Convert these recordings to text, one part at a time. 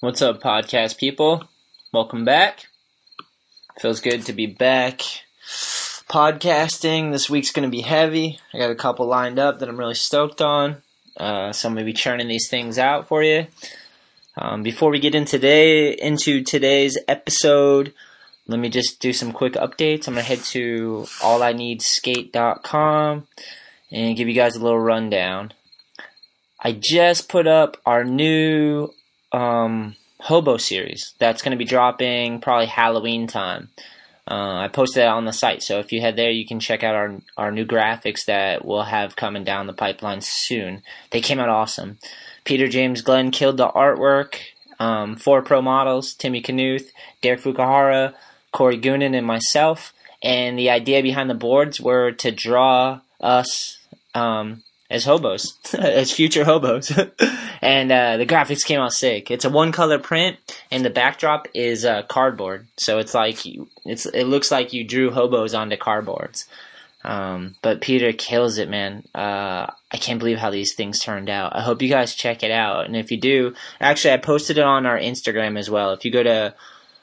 What's up, podcast people? Welcome back. Feels good to be back podcasting. This week's going to be heavy. I got a couple lined up that I'm really stoked on. Uh, so I'm going to be churning these things out for you. Um, before we get in today into today's episode, let me just do some quick updates. I'm going to head to allineedskate.com and give you guys a little rundown. I just put up our new um, Hobo series that's going to be dropping probably Halloween time. Uh, I posted that on the site, so if you head there, you can check out our our new graphics that we'll have coming down the pipeline soon. They came out awesome. Peter James Glenn killed the artwork. Um, four pro models: Timmy Knuth, Derek Fukuhara, Corey Goonan, and myself. And the idea behind the boards were to draw us um, as hobos, as future hobos. and uh, the graphics came out sick. It's a one color print, and the backdrop is uh, cardboard. So it's like you, it's it looks like you drew hobos onto cardboards. Um, but Peter kills it, man. Uh, I can't believe how these things turned out. I hope you guys check it out, and if you do, actually, I posted it on our Instagram as well. If you go to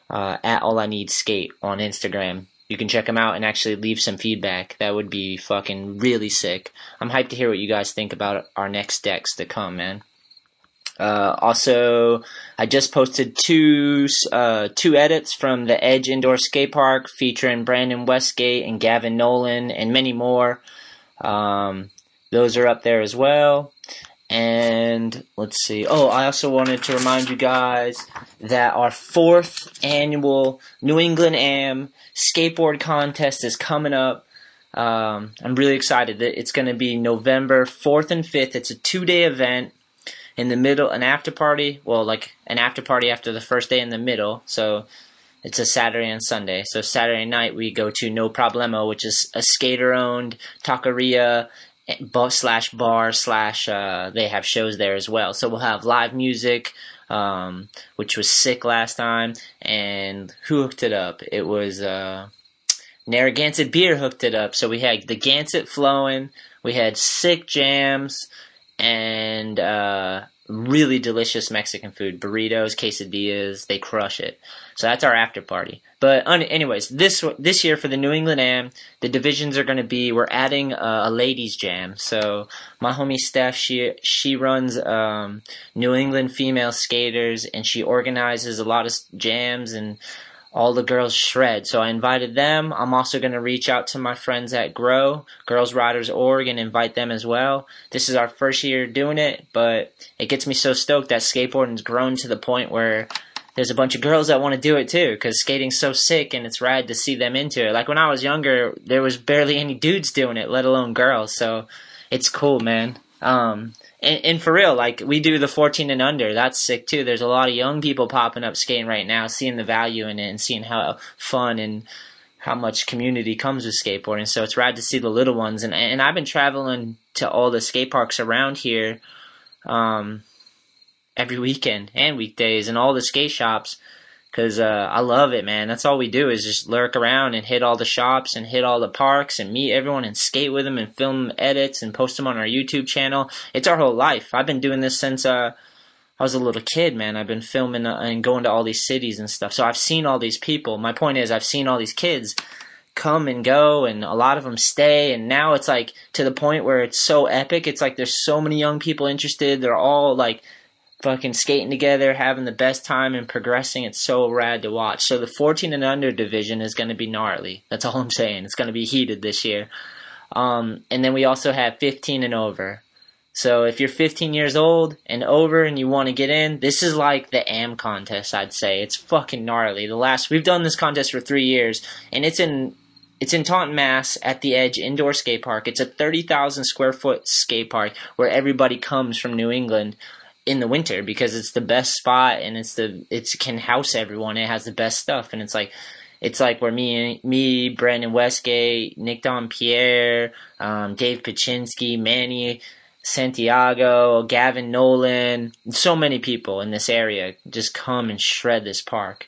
uh, at All I Need Skate on Instagram, you can check them out and actually leave some feedback. That would be fucking really sick. I'm hyped to hear what you guys think about our next decks to come, man. Uh, also, I just posted two uh, two edits from the Edge Indoor Skate Park featuring Brandon Westgate and Gavin Nolan and many more. Um, those are up there as well. And let's see. Oh, I also wanted to remind you guys that our fourth annual New England Am skateboard contest is coming up. Um, I'm really excited. That it's going to be November 4th and 5th. It's a two day event in the middle, an after party. Well, like an after party after the first day in the middle. So it's a Saturday and Sunday. So Saturday night we go to No Problemo, which is a skater owned taqueria eh, slash bar slash uh, they have shows there as well. So we'll have live music, um, which was sick last time. And who hooked it up? It was uh, Narragansett Beer hooked it up. So we had the Gansett flowing. We had sick jams and uh, really delicious Mexican food, burritos, quesadillas. They crush it. So that's our after party. But un- anyways, this this year for the New England Am, the divisions are going to be we're adding a, a, ladies jam. So my homie Steph, she she runs um, New England female skaters, and she organizes a lot of jams and all the girls shred. So I invited them. I'm also going to reach out to my friends at Grow, Girls Riders Org, and invite them as well. This is our first year doing it, but it gets me so stoked that skateboarding's grown to the point where there's a bunch of girls that want to do it too, because skating's so sick and it's rad to see them into it. Like when I was younger, there was barely any dudes doing it, let alone girls. So it's cool, man. Um, and, and, for real, like we do the 14 and under, that's sick too. There's a lot of young people popping up skating right now, seeing the value in it and seeing how fun and how much community comes with skateboarding. So it's rad to see the little ones. And and I've been traveling to all the skate parks around here, um, every weekend and weekdays, and all the skate shops Cause uh, I love it, man. That's all we do is just lurk around and hit all the shops and hit all the parks and meet everyone and skate with them and film edits and post them on our YouTube channel. It's our whole life. I've been doing this since uh, I was a little kid, man. I've been filming uh, and going to all these cities and stuff. So I've seen all these people. My point is, I've seen all these kids come and go, and a lot of them stay. And now it's like to the point where it's so epic. It's like there's so many young people interested. They're all like fucking skating together, having the best time and progressing. It's so rad to watch. So the 14 and under division is going to be gnarly. That's all I'm saying. It's going to be heated this year. Um, and then we also have 15 and over. So if you're 15 years old and over and you want to get in, this is like the AM contest, I'd say. It's fucking gnarly. The last we've done this contest for 3 years and it's in it's in Taunton, Mass at the Edge Indoor Skate Park. It's a 30,000 square foot skate park where everybody comes from New England in the winter because it's the best spot and it's the it can house everyone. It has the best stuff and it's like it's like where me me Brandon Westgate, Nick Dompierre, um, Dave Paczynski, Manny Santiago, Gavin Nolan, so many people in this area just come and shred this park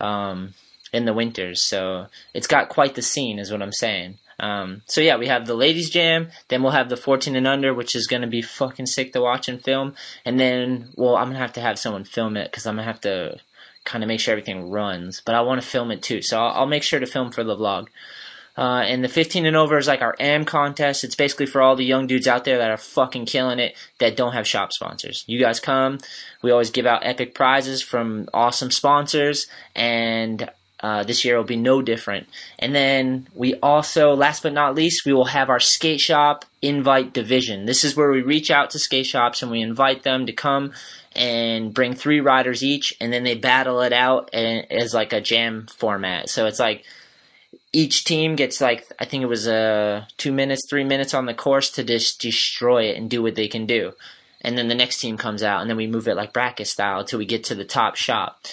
um, in the winters. So it's got quite the scene, is what I'm saying. Um, so yeah, we have the ladies jam, then we'll have the 14 and under, which is gonna be fucking sick to watch and film, and then well, I'm gonna have to have someone film it because I'm gonna have to kind of make sure everything runs, but I want to film it too, so I'll, I'll make sure to film for the vlog. Uh, and the 15 and over is like our AM contest. It's basically for all the young dudes out there that are fucking killing it that don't have shop sponsors. You guys come. We always give out epic prizes from awesome sponsors, and uh, this year will be no different. And then we also, last but not least, we will have our skate shop invite division. This is where we reach out to skate shops and we invite them to come and bring three riders each, and then they battle it out and as like a jam format. So it's like each team gets like I think it was uh, two minutes, three minutes on the course to just destroy it and do what they can do, and then the next team comes out, and then we move it like bracket style until we get to the top shop.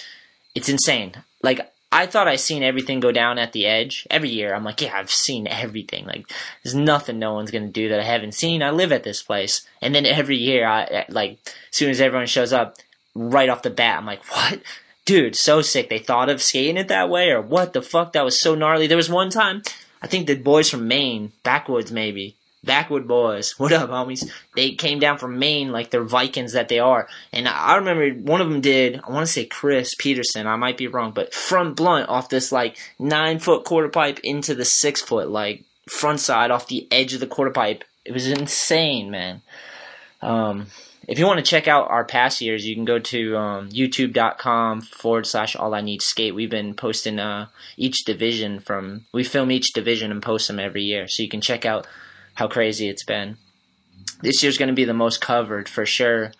It's insane. Like I thought I seen everything go down at the edge every year. I'm like, yeah, I've seen everything. Like there's nothing no one's gonna do that I haven't seen. I live at this place, and then every year, I like as soon as everyone shows up, right off the bat, I'm like, what? dude, so sick. They thought of skating it that way, or what the fuck? That was so gnarly. There was one time, I think the boys from Maine, backwoods maybe, backwood boys. What up, homies? They came down from Maine like they're Vikings that they are. And I remember one of them did. I want to say Chris Peterson. I might be wrong, but front blunt off this like nine foot quarter pipe into the six foot like front side off the edge of the quarter pipe. It was insane, man. Um, if you want to check out our past years, you can go to um, youtube.com forward slash all I need skate. We've been posting uh, each division from, we film each division and post them every year. So you can check out how crazy it's been. This year's going to be the most covered for sure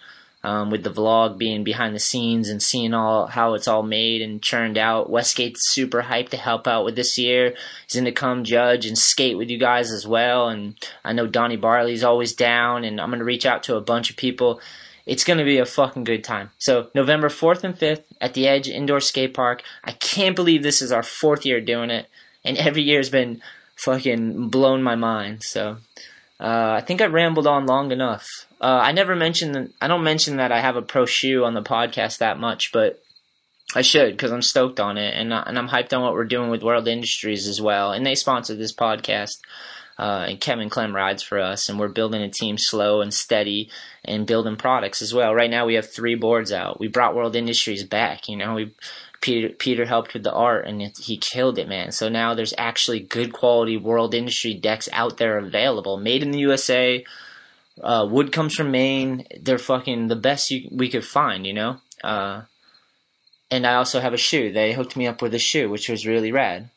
um, with the vlog being behind the scenes and seeing all how it's all made and churned out. Westgate's super hyped to help out with this year. He's going to come judge and skate with you guys as well. And I know Donny Barley's always down, and I'm going to reach out to a bunch of people. It's going to be a fucking good time. So, November 4th and 5th at the Edge Indoor Skate Park. I can't believe this is our fourth year doing it, and every year has been fucking blown my mind. So, uh, I think I rambled on long enough. Uh, I never mentioned. I don't mention that I have a pro shoe on the podcast that much, but I should because I'm stoked on it, and and I'm hyped on what we're doing with World Industries as well. And they sponsor this podcast. Uh, and Kevin Clem rides for us, and we're building a team slow and steady, and building products as well. Right now, we have three boards out. We brought World Industries back. You know, we Peter Peter helped with the art and it, he killed it, man. So now there's actually good quality world industry decks out there available, made in the USA. Uh, wood comes from Maine. They're fucking the best you, we could find, you know. Uh, and I also have a shoe. They hooked me up with a shoe, which was really rad.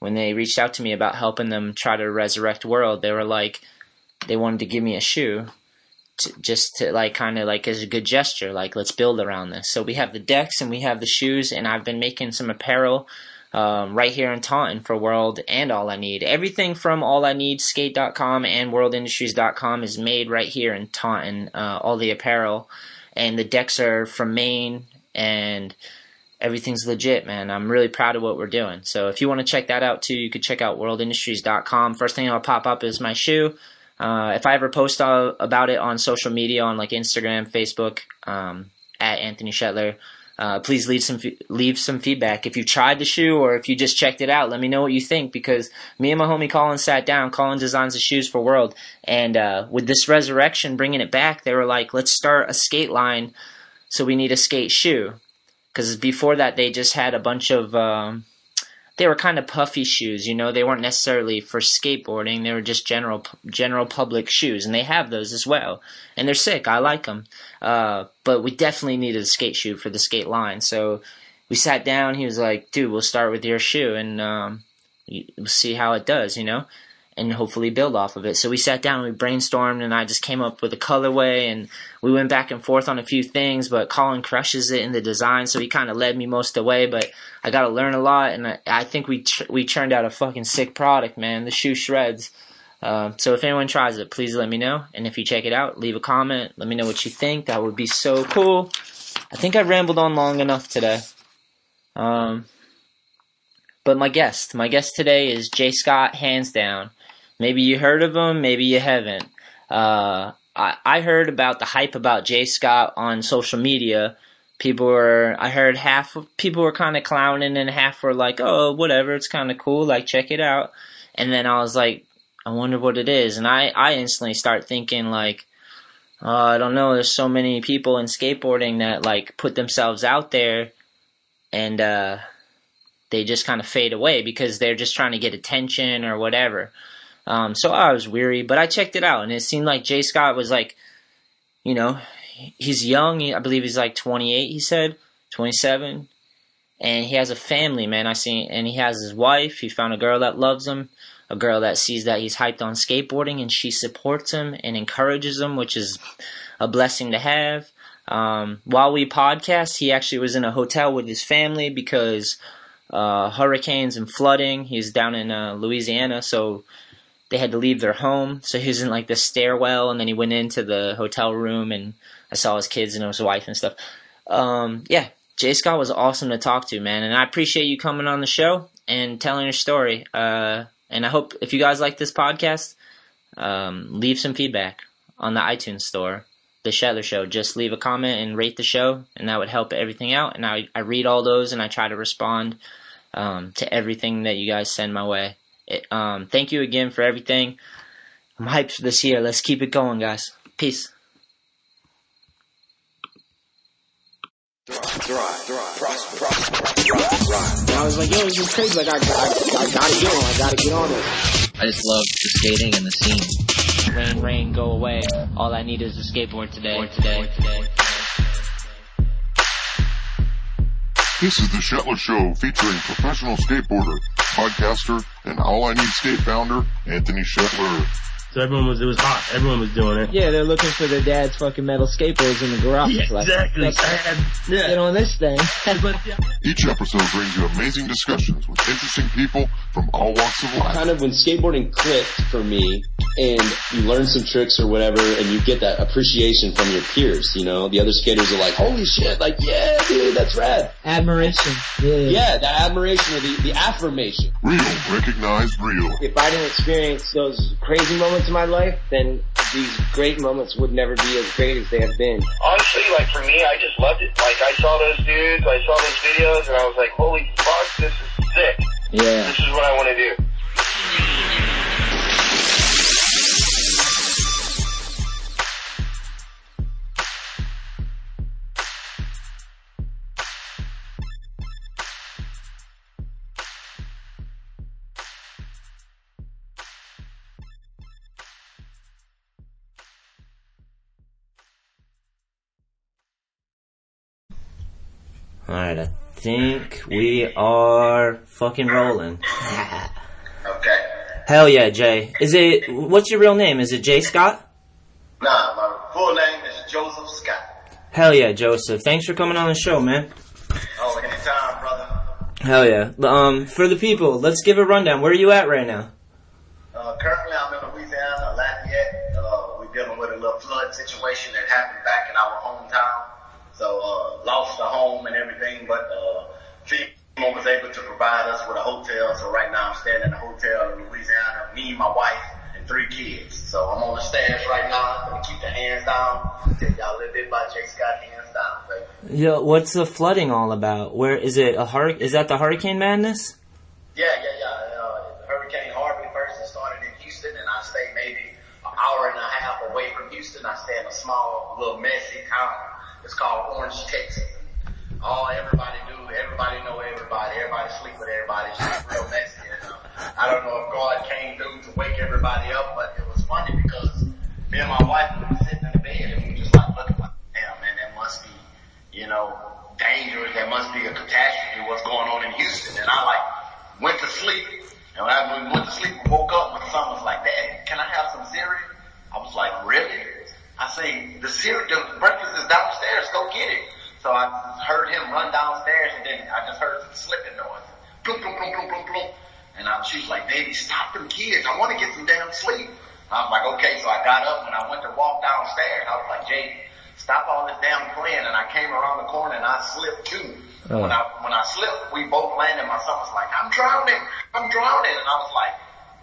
When they reached out to me about helping them try to resurrect world, they were like, they wanted to give me a shoe to, just to like kind of like as a good gesture, like let's build around this. So we have the decks and we have the shoes, and I've been making some apparel um, right here in Taunton for World and All I Need. Everything from All I Need Skate.com and WorldIndustries.com is made right here in Taunton. Uh, all the apparel and the decks are from Maine and everything's legit, man. I'm really proud of what we're doing. So if you want to check that out too, you could check out worldindustries.com. First thing that'll pop up is my shoe. Uh, if I ever post all, about it on social media, on like Instagram, Facebook, um, at Anthony Shetler, uh, please leave some leave some feedback. If you tried the shoe or if you just checked it out, let me know what you think. Because me and my homie Colin sat down. Colin designs the shoes for World, and uh, with this resurrection, bringing it back, they were like, let's start a skate line. So we need a skate shoe. Because before that, they just had a bunch of um, they were kind of puffy shoes. You know, they weren't necessarily for skateboarding. They were just general general public shoes, and they have those as well. And they're sick. I like them. Uh, but we definitely needed a skate shoe for the skate line. So we sat down. He was like, "Dude, we'll start with your shoe, and um, we'll see how it does." You know and hopefully build off of it. So we sat down and we brainstormed and I just came up with a colorway and we went back and forth on a few things, but Colin crushes it in the design, so he kind of led me most of the way, but I got to learn a lot and I, I think we ch- we churned out a fucking sick product, man. The shoe shreds. Uh, so if anyone tries it, please let me know. And if you check it out, leave a comment. Let me know what you think. That would be so cool. I think I rambled on long enough today. Um, but my guest, my guest today is Jay Scott, hands down. Maybe you heard of him, maybe you haven't. Uh, I, I heard about the hype about Jay Scott on social media. People were, I heard half of people were kind of clowning and half were like, oh, whatever, it's kind of cool, like check it out. And then I was like, I wonder what it is. And I, I instantly start thinking like, uh, I don't know, there's so many people in skateboarding that like put themselves out there and, uh, they just kind of fade away because they're just trying to get attention or whatever. Um, so I was weary, but I checked it out and it seemed like Jay Scott was like, you know, he's young. I believe he's like 28, he said, 27. And he has a family, man. I see, and he has his wife. He found a girl that loves him, a girl that sees that he's hyped on skateboarding, and she supports him and encourages him, which is a blessing to have. Um, while we podcast, he actually was in a hotel with his family because uh, hurricanes and flooding. He's down in uh, Louisiana, so they had to leave their home. So he was in like the stairwell, and then he went into the hotel room, and I saw his kids and his wife and stuff. Um, yeah, Jay Scott was awesome to talk to, man, and I appreciate you coming on the show and telling your story. Uh, and I hope if you guys like this podcast, um, leave some feedback on the iTunes store, The Shetler Show. Just leave a comment and rate the show, and that would help everything out. And I, I read all those and I try to respond um, to everything that you guys send my way. It, um, thank you again for everything. I'm hyped for this year. Let's keep it going, guys. Peace. And I was like, yo, this is crazy. Like, I, I, I gotta get on. I gotta get on it. I just love the skating and the scene. Rain, rain, go away. All I need is a skateboard today. today, today. This is the Shetler Show featuring professional skateboarder, podcaster, and All I Need Skate founder, Anthony Shetler. So everyone was, it was hot. Everyone was doing it. Yeah, they're looking for their dad's fucking metal skateboards in the garage. Yeah, like, exactly. let's Get yeah. on this thing. Each episode brings you amazing discussions with interesting people from all walks of life. kind of when skateboarding clicked for me and you learn some tricks or whatever and you get that appreciation from your peers, you know, the other skaters are like, holy shit, like, yeah, dude, that's rad. Admiration. Yeah. Yeah, the admiration or the, the affirmation. Real, recognized real. If I didn't experience those crazy moments in my life, then these great moments would never be as great as they have been. honestly, like for me, I just loved it. Like I saw those dudes, I saw those videos, and I was like, holy fuck, this is sick. Yeah. This is what I want to do. Alright, I think we are fucking rolling. Okay. Hell yeah, Jay. Is it, what's your real name? Is it Jay Scott? Nah, my full name is Joseph Scott. Hell yeah, Joseph. Thanks for coming on the show, man. Oh, anytime, brother. Hell yeah. Um, for the people, let's give a rundown. Where are you at right now? Provide us with a hotel. So right now I'm staying in a hotel in Louisiana, me, my wife, and three kids. So I'm on the stairs right now. I'm gonna keep the hands down. Tell y'all a little bit about Jay Scott, hands down, baby. Yo, what's the flooding all about? Where, is it a hurricane, is that the Hurricane Madness? Yeah, yeah, yeah. Uh, Hurricane Harvey first it started in Houston, and I stayed maybe an hour and a half away from Houston. I stay in a small, little messy town. It's called Orange, Texas. All everybody everybody know everybody. Everybody sleep with everybody. It's just real messy. And, uh, I don't know if God came through to wake everybody up, but it was funny because me and my wife were sitting in the bed and we were just like looking like, damn man, that must be, you know, dangerous. That must be a catastrophe. What's going on in Houston? And I like went to sleep. And when I we went to sleep, woke up, my son was like, Dad, can I have some cereal? I was like, really? I say, the cereal, the breakfast is downstairs. Go get it. So I heard him run downstairs, and then I just heard some slipping noise. Bloom, bloom, bloom, bloom, bloom, bloom. And I, she was like, baby, stop them kids. I want to get some damn sleep. I was like, okay. So I got up and I went to walk downstairs. I was like, Jay, stop all this damn playing. And I came around the corner and I slipped too. Uh. When I, when I slipped, we both landed. My son was like, I'm drowning. I'm drowning. And I was like,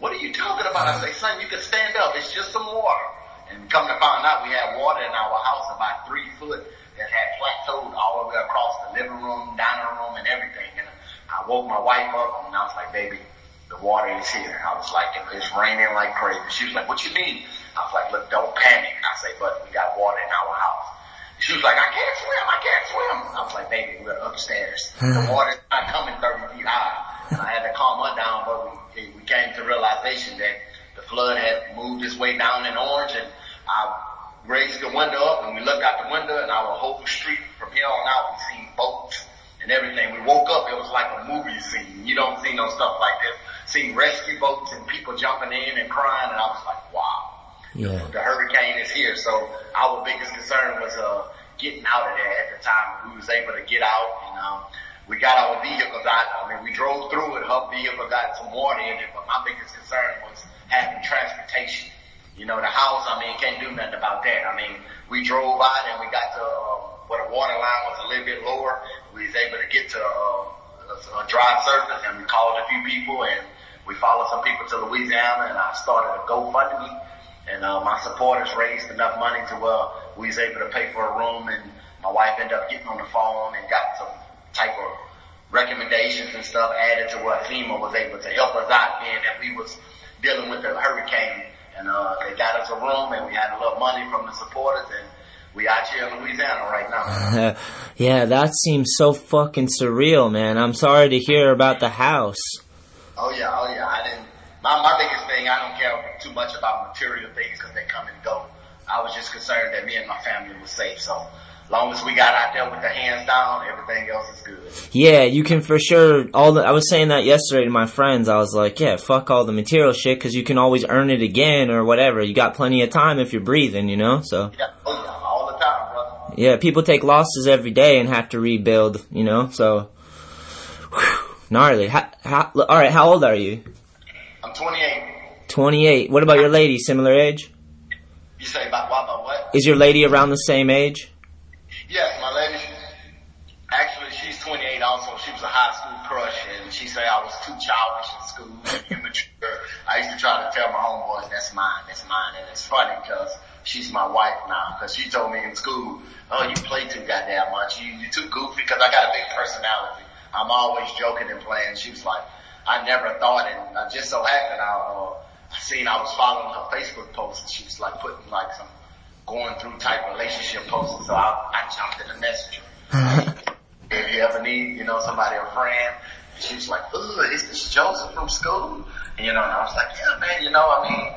what are you talking about? I say, son, you can stand up. It's just some water. And come to find out, we had water in our house about three foot that had plateaued all the way across the living room, dining room, and everything. And I woke my wife up and I was like, baby, the water is here. I was like, it's raining like crazy. She was like, what you mean? I was like, look, don't panic. I say, but we got water in our house. She was like, I can't swim, I can't swim. I was like, baby, we're upstairs. the water's not coming 30 feet high. And I had to calm her down, but we, we came to realization that the flood had moved its way down in Orange and I raised the window up and we looked out the window whole street from here on out we seen boats and everything. We woke up, it was like a movie scene. You don't see no stuff like this. Seen rescue boats and people jumping in and crying and I was like, wow. Yeah. The hurricane is here. So our biggest concern was, uh, getting out of there at the time. We was able to get out and, um, we got our vehicles out. I mean, we drove through it. Her vehicle got some water in it, but my biggest concern was having transportation. You know, the house, I mean, can't do nothing about that. I mean, we drove out and we got to, uh, where the water line was a little bit lower. We was able to get to, uh, a, a dry surface and we called a few people and we followed some people to Louisiana and I started a GoFundMe and, uh, my supporters raised enough money to where we was able to pay for a room and my wife ended up getting on the phone and got some type of recommendations and stuff added to what FEMA was able to help us out being that we was dealing with the hurricane and uh they got us a room and we had a little money from the supporters and we out here in Louisiana right now. yeah, that seems so fucking surreal, man. I'm sorry to hear about the house. Oh yeah, oh yeah. I didn't. My my biggest thing, I don't care too much about material things because they come and go. I was just concerned that me and my family was safe. So long as we got out there with the hands down, everything else is good. Yeah, you can for sure. All the I was saying that yesterday to my friends. I was like, yeah, fuck all the material shit because you can always earn it again or whatever. You got plenty of time if you're breathing, you know. So Yeah, oh yeah, all the time, brother. Yeah, people take losses every day and have to rebuild, you know. So whew, gnarly. How, how, all right, how old are you? I'm 28. Twenty eight. What about your lady? Similar age? You say about what? About what? Is your lady around the same age? Yes, my lady. Actually, she's 28 also. She was a high school crush and she said I was too childish in school and immature. I used to try to tell my homeboys, that's mine, that's mine. And it's funny because she's my wife now because she told me in school, oh, you play too goddamn much. You, you too goofy because I got a big personality. I'm always joking and playing. She was like, I never thought and I just so happened I, uh, I seen I was following her Facebook posts and she was like putting like some going through type relationship posts. So I, I jumped in the messenger. if you ever need, you know, somebody, a friend, she was like, ugh, is this Joseph from school? And, you know, and I was like, yeah, man, you know, I mean,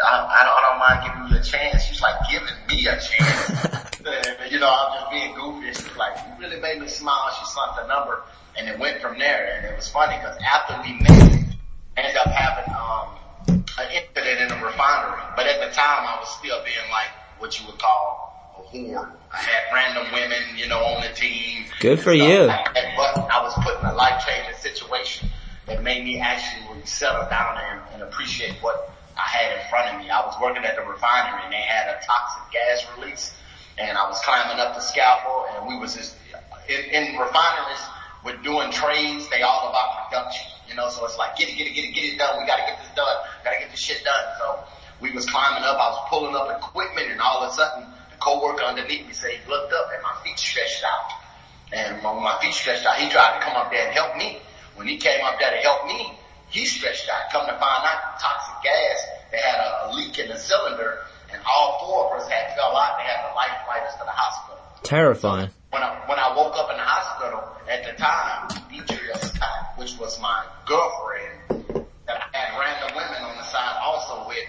I, I, don't, I don't mind giving you a chance. She was like, giving me a chance. and, you know, I'm just being goofy. And she was like, you really made me smile. She sent the number and it went from there. And it was funny because after we met, ended up having, um, an incident in a refinery. But at the time I was still being like what you would call a whore. I had random women, you know, on the team. Good for you. like. But I was put in a life changing situation that made me actually settle down and, and appreciate what I had in front of me. I was working at the refinery and they had a toxic gas release and I was climbing up the scaffold and we was just, in, in refineries, we're doing trades, they all about production, you know, so it's like get it, get it, get it, get it done. We gotta get this done. Gotta get this shit done. So we was climbing up, I was pulling up equipment and all of a sudden the coworker underneath me said he looked up and my feet stretched out. And when my feet stretched out, he tried to come up there and help me. When he came up there to help me, he stretched out. Come to find out, toxic gas, they had a, a leak in the cylinder and all four of us had fell out. They had to life flight us to the hospital. Terrifying. When I, when I woke up in the hospital, at the time, Deidre Scott, which was my girlfriend, that I had random women on the side also with,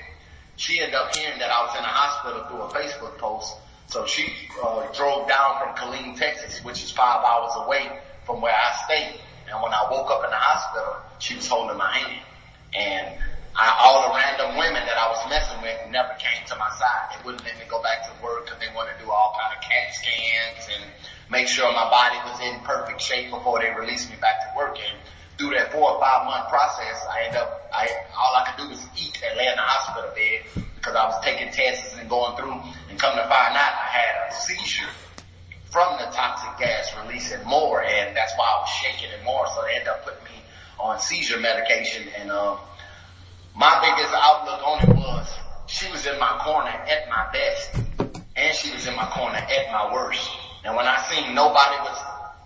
she ended up hearing that I was in the hospital through a Facebook post. So she uh, drove down from Killeen, Texas, which is five hours away from where sure my body was in perfect shape before they released me back to work. And through that four or five month process, I ended up, I, all I could do was eat and lay in the hospital bed because I was taking tests and going through and come to find out I had a seizure from the toxic gas releasing more and that's why I was shaking it more. So they ended up putting me on seizure medication and, um, my biggest outlook on it was she was in my corner at my best and she was in my corner at my worst. And when I seen nobody was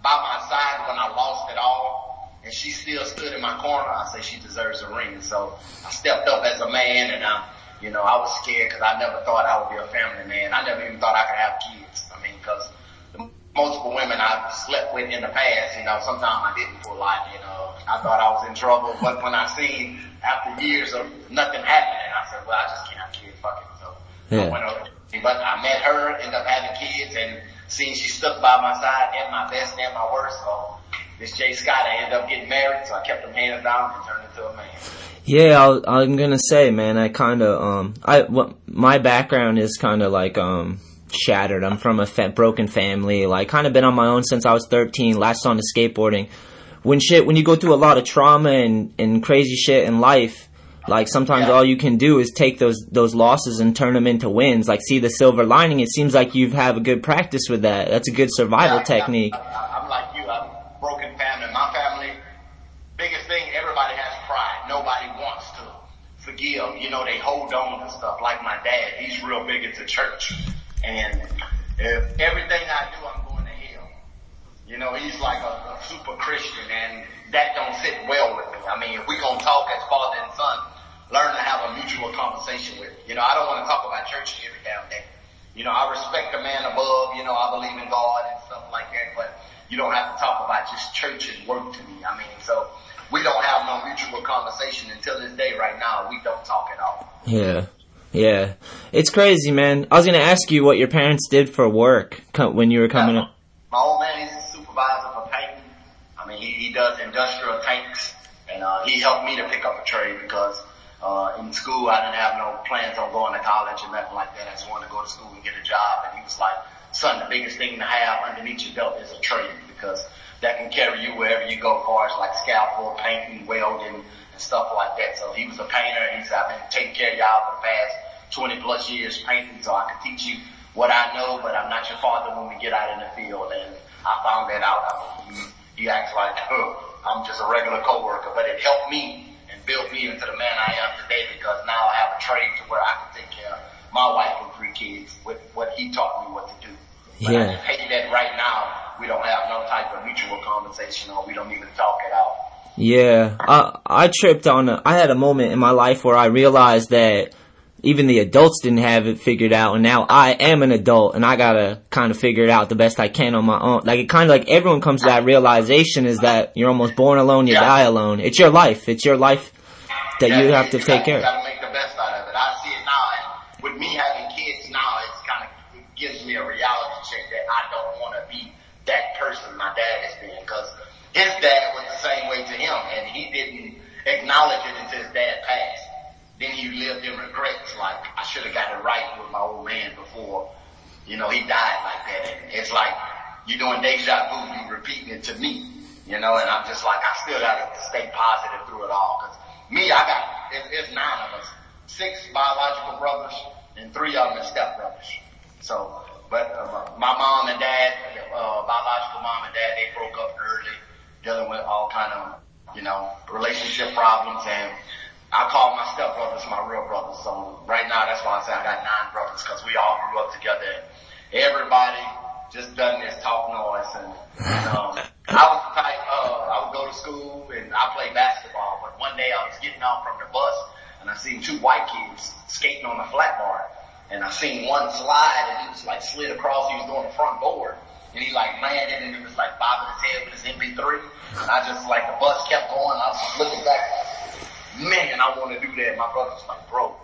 by my side when I lost it all and she still stood in my corner, I say she deserves a ring. So I stepped up as a man and I, you know, I was scared because I never thought I would be a family man. I never even thought I could have kids. I mean, because the multiple women I've slept with in the past, you know, sometimes I didn't pull out, you know, I thought I was in trouble, but when I seen after years of nothing happening, I said, well, I just can't have kids, fuck it. So Yeah. I went over. But I met her, ended up having kids, and seeing she stuck by my side at my best and my worst. So this Jay Scott, I ended up getting married, so I kept them hands down and turned into a man. Yeah, I'll, I'm gonna say, man, I kind of, um, I, what, my background is kind of like, um, shattered. I'm from a fa- broken family, like, kind of been on my own since I was 13, latched on to skateboarding. When shit, when you go through a lot of trauma and, and crazy shit in life, like, sometimes Yeah. all you can do is take those, those losses and turn them into wins. Like, see the silver lining. It seems like you have a good practice with that. That's a good survival Yeah, technique. I, I, I'm like you. I'm a broken family. My family, biggest thing, everybody has pride. Nobody wants to forgive. You know, they hold on to stuff. Like my dad, he's real big into church. And if everything I do, I'm going to hell. You know, he's like a, a super Christian and that don't sit well with me. I mean, if we gonna talk as father and son, learn to have a mutual conversation with. You know, I don't want to talk about church every damn day. You know, I respect the man above, you know, I believe in God and stuff like that, but you don't have to talk about just church and work to me. I mean, so we don't have no mutual conversation until this day right now. We don't talk at all. Yeah. Yeah. It's crazy, man. I was gonna ask you what your parents did for work co- when you were coming up. My old man, he's a supervisor for painting. I mean, he, he does industrial tanks, and uh, he helped me to pick up a trade because uh, in school I didn't have no plans on going to college and nothing like that. I just wanted to go to school and get a job, and he was like, "Son, the biggest thing to have underneath your belt is a trade because that can carry you wherever you go, cars like scalpel, painting, welding, and stuff like that." So he was a painter. He said, "I've been taking care of y'all for the past 20 plus years painting, so I can teach you what I know, but I'm not your father when we get out in the field. And I found that out. I mean, he, acts like, huh, I'm just a regular coworker, but it helped me and built me into the man I am today because now I have a trade to where I can take care of my wife and three kids with what he taught me what to do. But Yeah. tell you that right now, we don't have no type of mutual conversation or we don't even talk at all. Yeah, I I tripped on. A, I had a moment in my life where I realized that even the adults didn't have it figured out, and now I am an adult, and I gotta kind of figure it out the best I can on my own. Like it kind of like everyone comes to that realization is that you're almost born alone, you Yeah. die alone. It's your life. It's your life that Yeah, you have to you take gotta- care of. gotta make the best out of it. I see it now, and with me having kids now, it's kind of it gives me a reality check that I don't want to be that person my dad has been, because his dad was the same way to him, and he didn't acknowledge it until his dad passed. Then he lived in regrets, like I should have got it right with my old man before, you know, he died like that. And it's like you're doing deja vu, you repeating it to me, you know, and I'm just like I still gotta stay positive through it all, because me, I got, it's, it's nine of us. Six biological brothers and three of them are stepbrothers. So, but uh, my mom and dad, uh, biological mom and dad, they broke up early, dealing with all kind of, you know, relationship problems and I call my stepbrothers my real brothers. So right now that's why I say I got nine brothers because we all grew up together. Everybody just done this talk noise and, um, I was the type, uh, I would go to school and I played basketball, but one day I was getting off from the bus and I seen two white kids skating on a flat bar and I seen one slide and he was like slid across, he was doing the front board and he like landed and it was like bobbing his head with his MP3 and I just like the bus kept going, I was looking back, man, I want to do that. My brother was like, bro,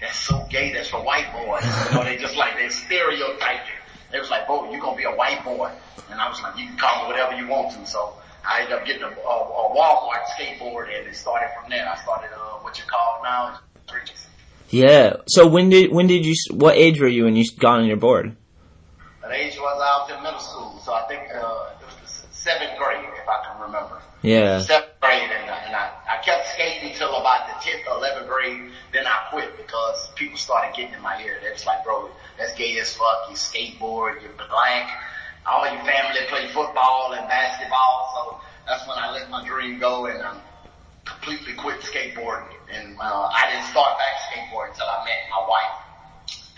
that's so gay, that's for white boys. You know, they just like, they stereotyped it. They was like, bro, you gonna be a white boy. And I was like, you can call me whatever you want to. So I ended up getting a, a, a Walmart skateboard and it started from there. I started, uh, what you call now, bridges. Yeah. So when did when did you? What age were you when you got on your board? At age was out in middle school, so I think, uh, it was the seventh grade, if I can remember. Yeah. seventh grade and, and I kept skating until about the 10th or 11th grade. Then I quit because people started getting in my ear. They was like, bro, that's gay as fuck. You skateboard, you're. All your family play football and basketball. So that's when I let my dream go and um, completely quit skateboarding. And uh, I didn't start back skateboarding until I met my wife.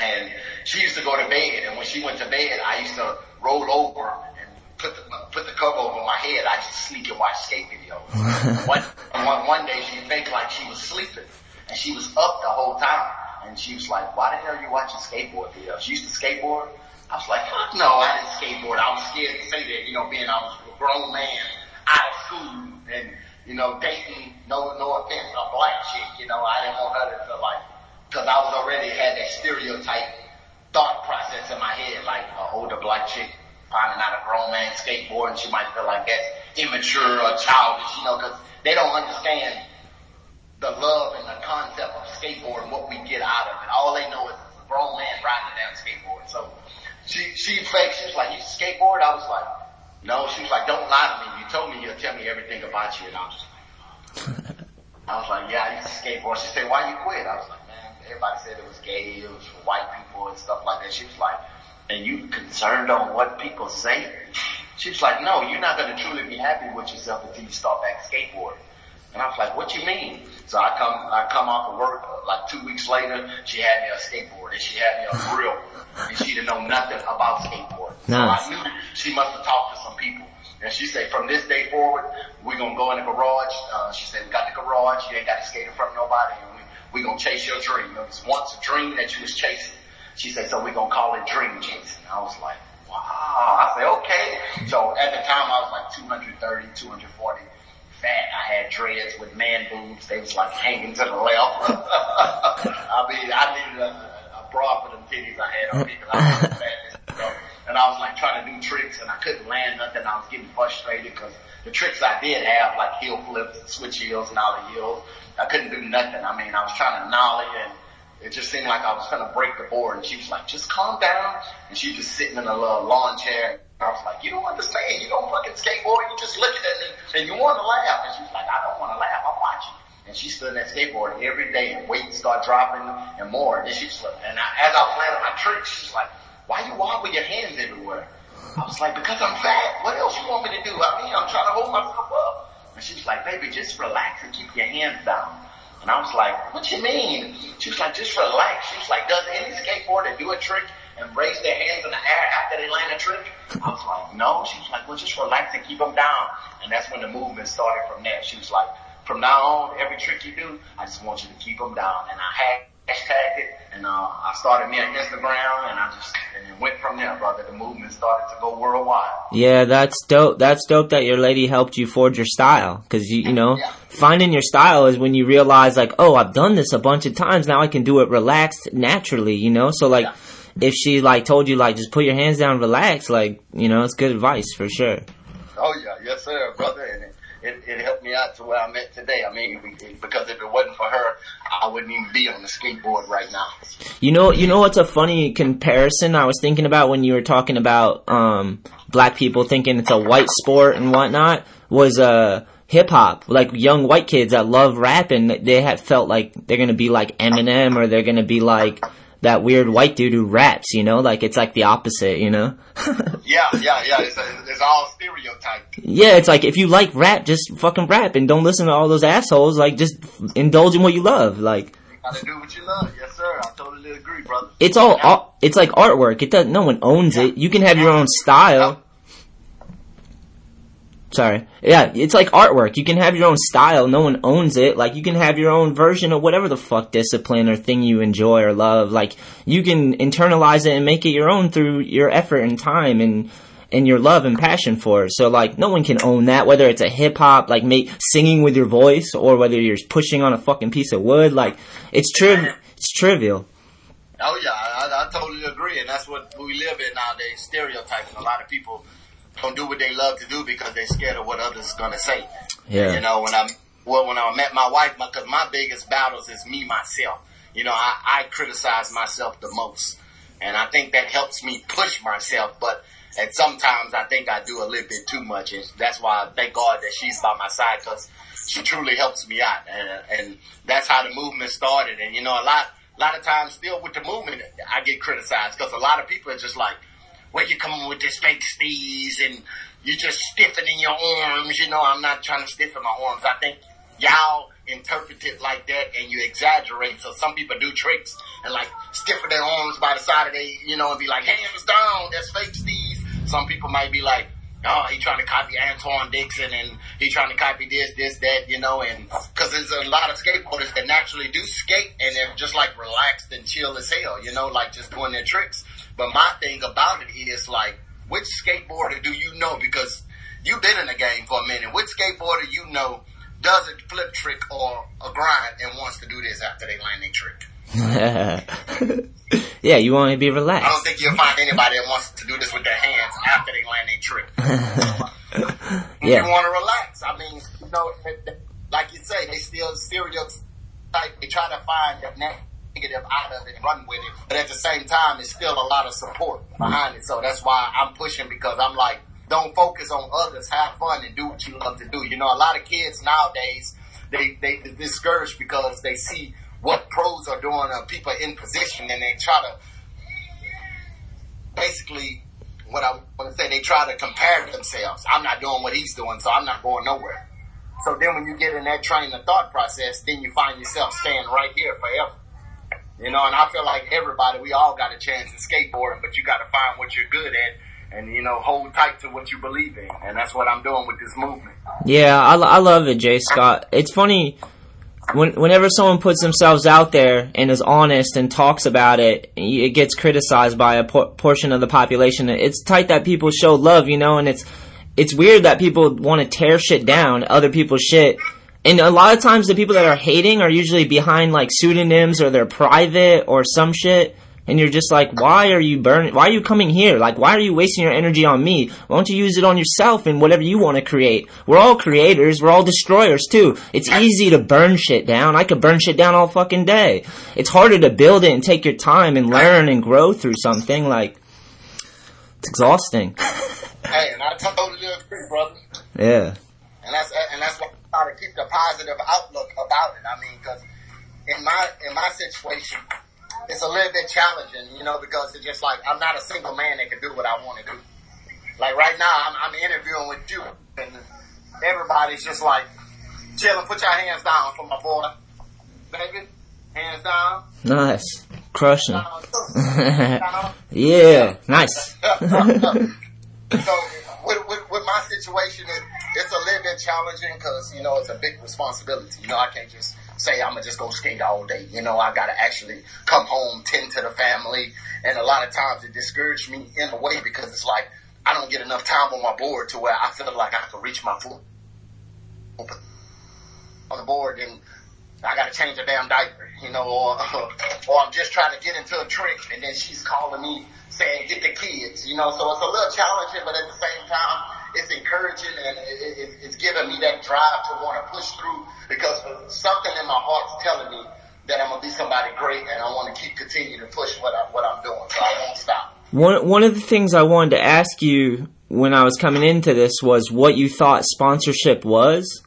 And she used to go to bed, and when she went to bed, I used to roll over put the put the cover over my head. I just sneak and watch skate videos. one, one, one day she faked like she was sleeping and she was up the whole time. And she was like, why the hell are you watching skateboard videos? She used to skateboard. I was like, fuck no, I didn't skateboard. I was scared to say that, you know, being I was a grown man out of school and, you know, dating, no, no offense, a black chick, you know, I didn't want her to feel like, cause I was already had that stereotype thought process in my head, like an older black chick finding out a grown man skateboarding, she might feel like that's immature or childish, you know, cause they don't understand the love and the concept of skateboarding, what we get out of it. All they know is a grown man riding down skateboard. So she, she faked, she was like, you skateboard? I was like, no. She was like, don't lie to me. You told me you'll tell me everything about you. And I was like, I was like, yeah, I used to skateboard. She said, why you quit? I was like, man, everybody said it was gay, it was for white people and stuff like that. She was like, and you concerned on what people say? She was like, no, you're not going to truly be happy with yourself until you start back skateboarding. And I was like, what you mean? So I come, I come off of work, uh, like two weeks later, she had me a skateboard and she had me a grill and she didn't know nothing about skateboard. Nice. So I knew she must have talked to some people. And she said, from this day forward, we're gonna go in the garage. Uh, she said, we got the garage. You ain't got to skate in front of nobody. And we, we gonna chase your dream. It was once a dream that you was chasing. She said, so we gonna call it dream chasing. I was like, wow. I said, okay. So at the time I was like 230, 240 fat. I had dreads with man boobs. They was like hanging to the left. I mean, I needed a, a bra for them titties I had on me because I was fat. And I was like trying to do tricks and I couldn't land nothing. I was getting frustrated because the tricks I did have, like heel flips switch heels the heels, I couldn't do nothing. I mean, I was trying to nollie and it just seemed like I was gonna break the board and she was like, just calm down. And she was just sitting in a little lawn chair. And I was like, you don't understand. You don't fucking skateboard. You just looking at me and you want to laugh. And she was like, I don't want to laugh. I'm watching. And she stood in that skateboard every day and weight start dropping and more. And then she like, and I, as I was landing my tricks, she's like, why you walk with your hands everywhere? I was like, because I'm fat. What else you want me to do? I mean, I'm trying to hold myself up. And she was like, baby, just relax and keep your hands down. And I was like, what you mean? She was like, just relax. She was like, does any skateboarder do a trick and raise their hands in the air after they land a trick? I was like, no. She was like, well, just relax and keep them down. And that's when the movement started from there. She was like, from now on, every trick you do, I just want you to keep them down. And I hashtagged it, and uh, I started me on Instagram, and I just and it went from there, brother. The movement started to go worldwide. Yeah, that's dope. That's dope that your lady helped you forge your style. Cause you, you know, Yeah. finding your style is when you realize like, oh, I've done this a bunch of times. Now I can do it relaxed naturally, you know? So like, Yeah. if she like told you like, just put your hands down, relax, like, you know, it's good advice for sure. Oh yeah, yes sir, brother, and it, it, helped me out to where I'm at today. I mean, because if it wasn't for her, I wouldn't even be on the skateboard right now. You know, you know what's a funny comparison I was thinking about when you were talking about um black people thinking it's a white sport and whatnot was uh hip hop. Like young white kids that love rapping, they had felt like they're gonna be like Eminem or they're gonna be like that weird white dude who raps. You know, like it's like the opposite. You know. Yeah, yeah, yeah. It's, it's all stereotyped. Yeah, it's like if you like rap, just fucking rap and don't listen to all those assholes. Like just indulge in what you love. Like Gotta do what you love. Yes sir, I totally agree, brother. it's all, ar- it's like artwork. It does no one owns it. You can have your own style. Sorry. Yeah, it's like artwork. You can have your own style. No one owns it. Like you can have your own version of whatever the fuck discipline or thing you enjoy or love. Like you can internalize it and make it your own through your effort and time and and your love and passion for it. So like no one can own that whether it's a hip hop like make singing with your voice or whether you're pushing on a fucking piece of wood like it's triv it's trivial. Oh yeah, I, I totally agree, and that's what we live in nowadays. Stereotyping. A lot of people don't do what they love to do because they're scared of what others gonna say. Yeah. You know, when I'm well, when I met my wife, because my biggest battles is me myself. You know, I, I criticize myself the most, and I think that helps me push myself. But at sometimes I think I do a little bit too much, and that's why I thank God that she's by my side because she truly helps me out, and, and that's how the movement started. And you know, a lot, a lot of times still with the movement, I get criticized because a lot of people are just like, where you coming with this fake steez and you just stiffening your arms. You know, I'm not trying to stiffen my arms. I think y'all interpret it like that and you exaggerate. So some people do tricks and like stiffen their arms by the side of they, you know, and be like, hands down, that's fake steez. Some people might be like, oh, he trying to copy Antwuan Dixon and he trying to copy this, this, that, you know, and cause there's a lot of skateboarders that naturally do skate and they're just like relaxed and chill as hell, you know, like just doing their tricks. But my thing about it is like, which skateboarder do you know? Because you've been in the game for a minute. Which skateboarder you know does a flip trick or a grind and wants to do this after they land their trick? yeah, you want to be relaxed. I don't think you'll find anybody that wants to do this with their hands after they land their trick. Yeah. You want to relax. I mean, you know, like you say, they still stereotype. They try to find the negative out of it run with it. But at the same time, it's still a lot of support behind it. So that's why I'm pushing because I'm like, don't focus on others. Have fun and do what you love to do. You know, a lot of kids nowadays, they, they discouraged because they see what pros are doing or people in position and they try to basically what I want to say, they try to compare themselves. I'm not doing what he's doing, so I'm not going nowhere. So then when you get in that train of thought process, then you find yourself staying right here forever. You know, and I feel like everybody, we all got a chance in skateboarding, but you got to find what you're good at and, you know, hold tight to what you believe in. And that's what I'm doing with this movement. Yeah, I, I love it, Jay Scott. It's funny when whenever someone puts themselves out there and is honest and talks about it, it gets criticized by a por- portion of the population. It's tight that people show love, you know, and it's it's weird that people want to tear shit down, other people's shit. And a lot of times the people that are hating are usually behind like pseudonyms or they're private or some shit. And you're just like, why are you burning? Why are you coming here? Like, why are you wasting your energy on me? Why don't you use it on yourself and whatever you want to create? We're all creators. We're all destroyers too. It's easy to burn shit down. I could burn shit down all fucking day. It's harder to build it and take your time and learn and grow through something. Like, it's exhausting. Hey, and I totally agree, brother. yeah. And that's and that's why Try to keep the positive outlook about it. I mean, because in my in my situation, it's a little bit challenging, you know, because it's just like I'm not a single man that can do what I want to do. Like right now, I'm, I'm interviewing with you, and everybody's just like chilling. Put your hands down for my boy, baby. Hands down. Nice. Crushing. Yeah. Nice. so with, with, with my situation, it, it's a little bit challenging because you know it's a big responsibility. You know, I can't just say I'm gonna just go skate all day. You know, I gotta actually come home, tend to the family, and a lot of times it discouraged me in a way because it's like I don't get enough time on my board to where I feel like I can reach my full on the board and I gotta change a damn diaper, you know, or, or I'm just trying to get into a trick and then she's calling me saying get the kids, you know, so it's a little challenging, but at the same time, it's encouraging and it, it, it's giving me that drive to want to push through because something in my heart's telling me that I'm gonna be somebody great and I want to keep continuing to push what I, what I'm doing, so I won't stop. One one of the things I wanted to ask you when I was coming into this was what you thought sponsorship was.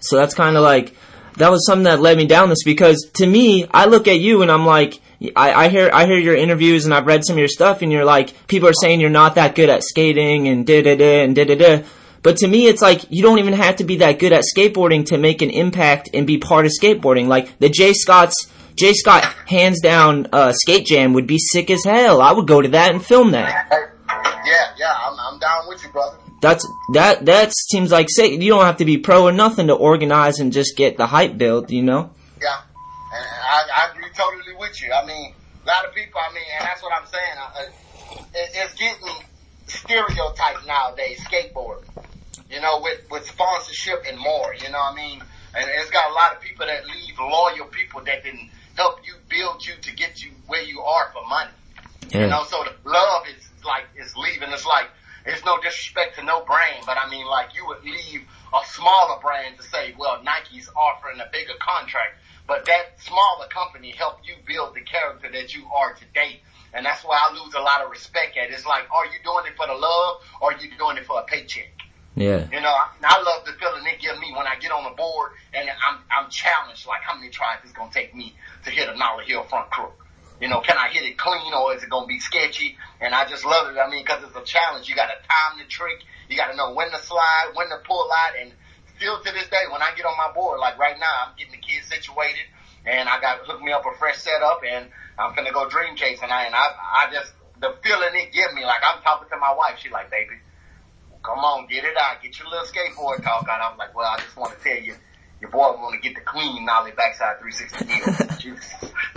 So that's kind of like that was something that led me down this because to me, I look at you and I'm like, I, I hear I hear your interviews and I've read some of your stuff and you're like, people are saying you're not that good at skating and da da da and da da da. But to me, it's like you don't even have to be that good at skateboarding to make an impact and be part of skateboarding. Like the Jay Scott's Jay Scott hands down uh, skate jam would be sick as hell. I would go to that and film that. Yeah, yeah, I'm, I'm down with you, brother. That's that that seems like sick. You don't have to be pro or nothing to organize and just get the hype built. You know. Yeah, and I, I agree totally with you. I mean, a lot of people. I mean, and that's what I'm saying. Uh, it, it's getting stereotyped nowadays. Skateboard, you know, with with sponsorship and more. You know what I mean? And it's got a lot of people that leave loyal people that can help you build you to get you where you are for money. You know, so the love is like is leaving. It's like it's no disrespect to no brand, but I mean, like you would leave a smaller brand to say, well, Nike's offering a bigger contract, but that smaller company helped you build the character that you are today. And that's why I lose a lot of respect at. It's like, are you doing it for the love or are you doing it for a paycheck? Yeah. You know, I, I love the feeling they give me when I get on the board and I'm I'm challenged. Like, how many tries is gonna take me to hit a nollie heel front crook? You know, can I hit it clean or is it gonna be sketchy? And I just love it. I mean, because it's a challenge. You got to time the trick. You got to know when to slide, when to pull out, and still to this day, when I get on my board, like right now, I'm getting the kids situated, and I got hooked me up a fresh setup, and I'm gonna go dream chasing. I and I, I just the feeling it give me, like I'm talking to my wife. She like, baby, come on, get it out, get your little skateboard talk out. I was like, well, I just want to tell you, your boy want to get the clean nollie backside 360 deal.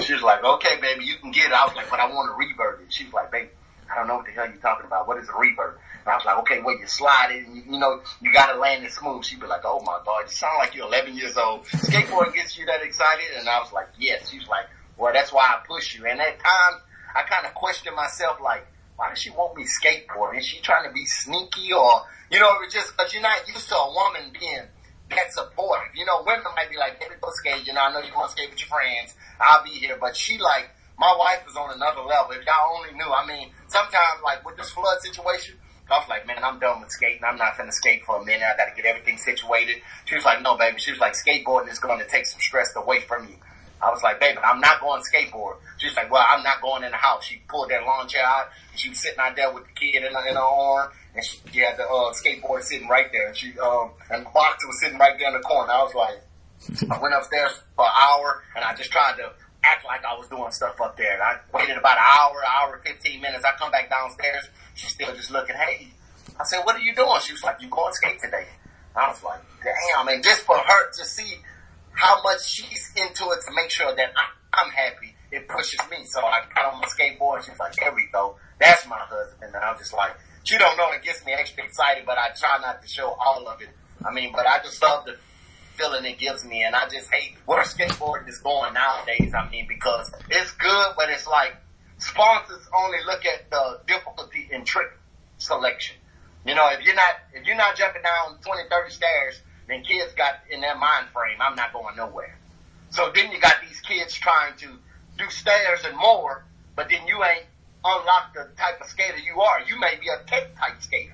she, was, like, okay, baby, you can get it. I was like, but I want to revert it. She was like, baby, I don't know what the hell you're talking about. What is a revert? And I was like, okay, well, you slide it and you, you know, you gotta land it smooth. She'd be like, oh my God, you sound like you're 11 years old. Skateboarding gets you that excited? And I was like, yes. She was like, well, that's why I push you. And at times, I kind of questioned myself, like, why does she want me skateboarding? Is she trying to be sneaky or, you know, it's just cause you're not used to a woman being that supportive. You know, women might be like, baby, go skate. You know, I know you want to skate with your friends. I'll be here. But she like, my wife is on another level. If y'all only knew, I mean, sometimes like with this flood situation, I was like, man, I'm done with skating. I'm not gonna skate for a minute. I gotta get everything situated. She was like, no, baby. She was like, skateboarding is to take some stress away from you. I was like, baby, I'm not going skateboard. She was like, well, I'm not going in the house. She pulled that lawn chair out and she was sitting out there with the kid in, in her arm and she, she had the uh, skateboard sitting right there and she, um, and the box was sitting right there in the corner. I was like, I went upstairs for an hour and I just tried to act like I was doing stuff up there. And I waited about an hour, hour, 15 minutes. I come back downstairs. She's still just looking, hey. I said, what are you doing? She was like, you going skate today? I was like, damn. And just for her to see how much she's into it to make sure that I, am happy, it pushes me. So I got on my skateboard she's like, there we go. That's my husband. And I'm just like, she don't know it gets me extra excited, but I try not to show all of it. I mean, but I just love the feeling it gives me and I just hate where skateboarding is going nowadays. I mean, because it's good, but it's like sponsors only look at the difficulty in trick selection. You know, if you're not, if you're not jumping down 20, 30 stairs, then kids got in their mind frame, I'm not going nowhere. So then you got these kids trying to do stairs and more, but then you ain't unlocked the type of skater you are. You may be a tech type skater,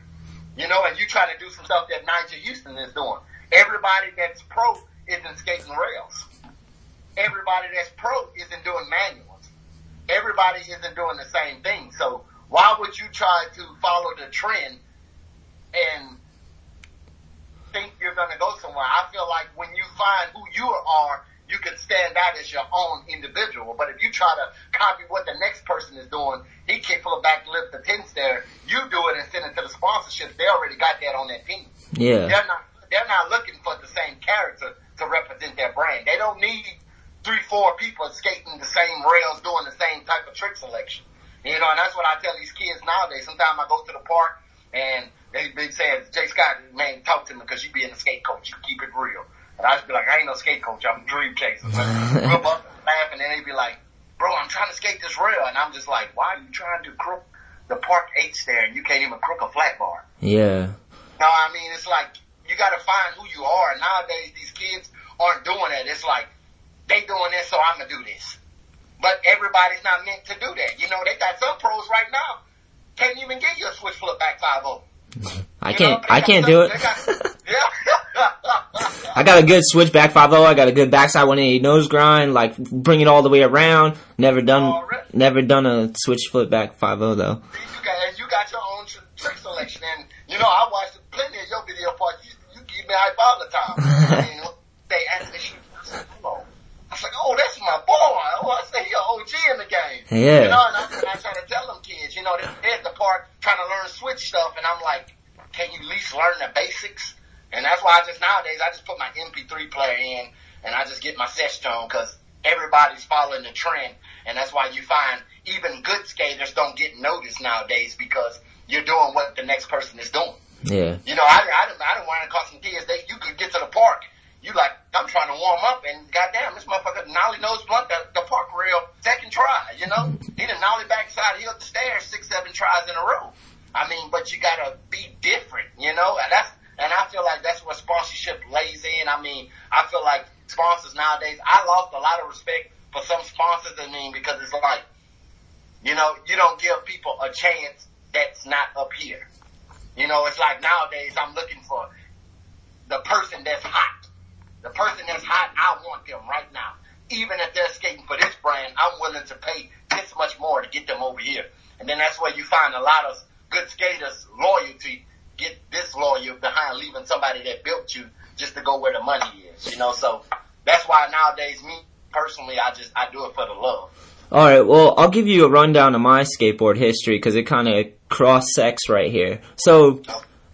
you know, and you try to do some stuff that Nyjah Huston is doing. Everybody that's pro isn't skating rails. Everybody that's pro isn't doing manuals. Everybody isn't doing the same thing. So why would you try to follow the trend and think you're going to go somewhere. I feel like when you find who you are, you can stand out as your own individual. But if you try to copy what the next person is doing, he kick for the back lift the 10 stair, you do it and send it to the sponsorship. They already got that on their team. Yeah. They're not looking for the same character to represent their brand. They don't need three, four people skating the same rails, doing the same type of trick selection. You know, and that's what I tell these kids nowadays. Sometimes I go to the park and they been saying, Jay Scott, man, talk to me because you be in the skate coach. You keep it real. And I just be like, I ain't no skate coach. I'm a dream chaser. So we'll bust laugh and they be like, bro, I'm trying to skate this rail. And I'm just like, why are you trying to crook the park eight stair and you can't even crook a flat bar? Yeah. No, I mean, it's like, you gotta find who you are. And nowadays these kids aren't doing that. It's like, they doing this, so I'm gonna do this. But everybody's not meant to do that. You know, they got some pros right now can't even get you a switch flip back 5 I can't. Know, I can't do it. I got a good switch back five zero. I got a good backside 180 nose grind, like bring it all the way around. Never done, never done a switch flip back five zero though. You got, you got your own trick selection, and you know I watched plenty of your video parts. You, you keep me hype all the time. I mean, they asked me, I was like, oh, that's my boy. Oh, I say you're OG in the game. Yeah. You know, and I, I try to tell them kids, you know, they're at the park trying to learn switch stuff, and I'm like, can you at least learn the basics? And that's why I just nowadays I just put my MP3 player in and I just get my set tone because everybody's following the trend, and that's why you find even good skaters don't get noticed nowadays because you're doing what the next person is doing. Yeah. You know, I I I don't want to call some kids. They you could get to the park. You like I'm trying to warm up, and goddamn, this motherfucker nollie nose blunt the, the park rail second try. You know, he done nollie backside, he up the stairs six seven tries in a row. I mean, but you gotta be different, you know, and that's, and I feel like that's what sponsorship lays in. I mean, I feel like sponsors nowadays, I lost a lot of respect for some sponsors, I mean, because it's like, you know, you don't give people a chance that's not up here. You know, it's like nowadays I'm looking for the person that's hot. The person that's hot, I want them right now. Even if they're skating for this brand, I'm willing to pay this much more to get them over here. And then that's where you find a lot of good skaters loyalty get disloyal behind leaving somebody that built you just to go where the money is, you know, so that's why nowadays me personally, I just, I do it for the love. Alright, well, I'll give you a rundown of my skateboard history because it kind of cross-sects right here. So,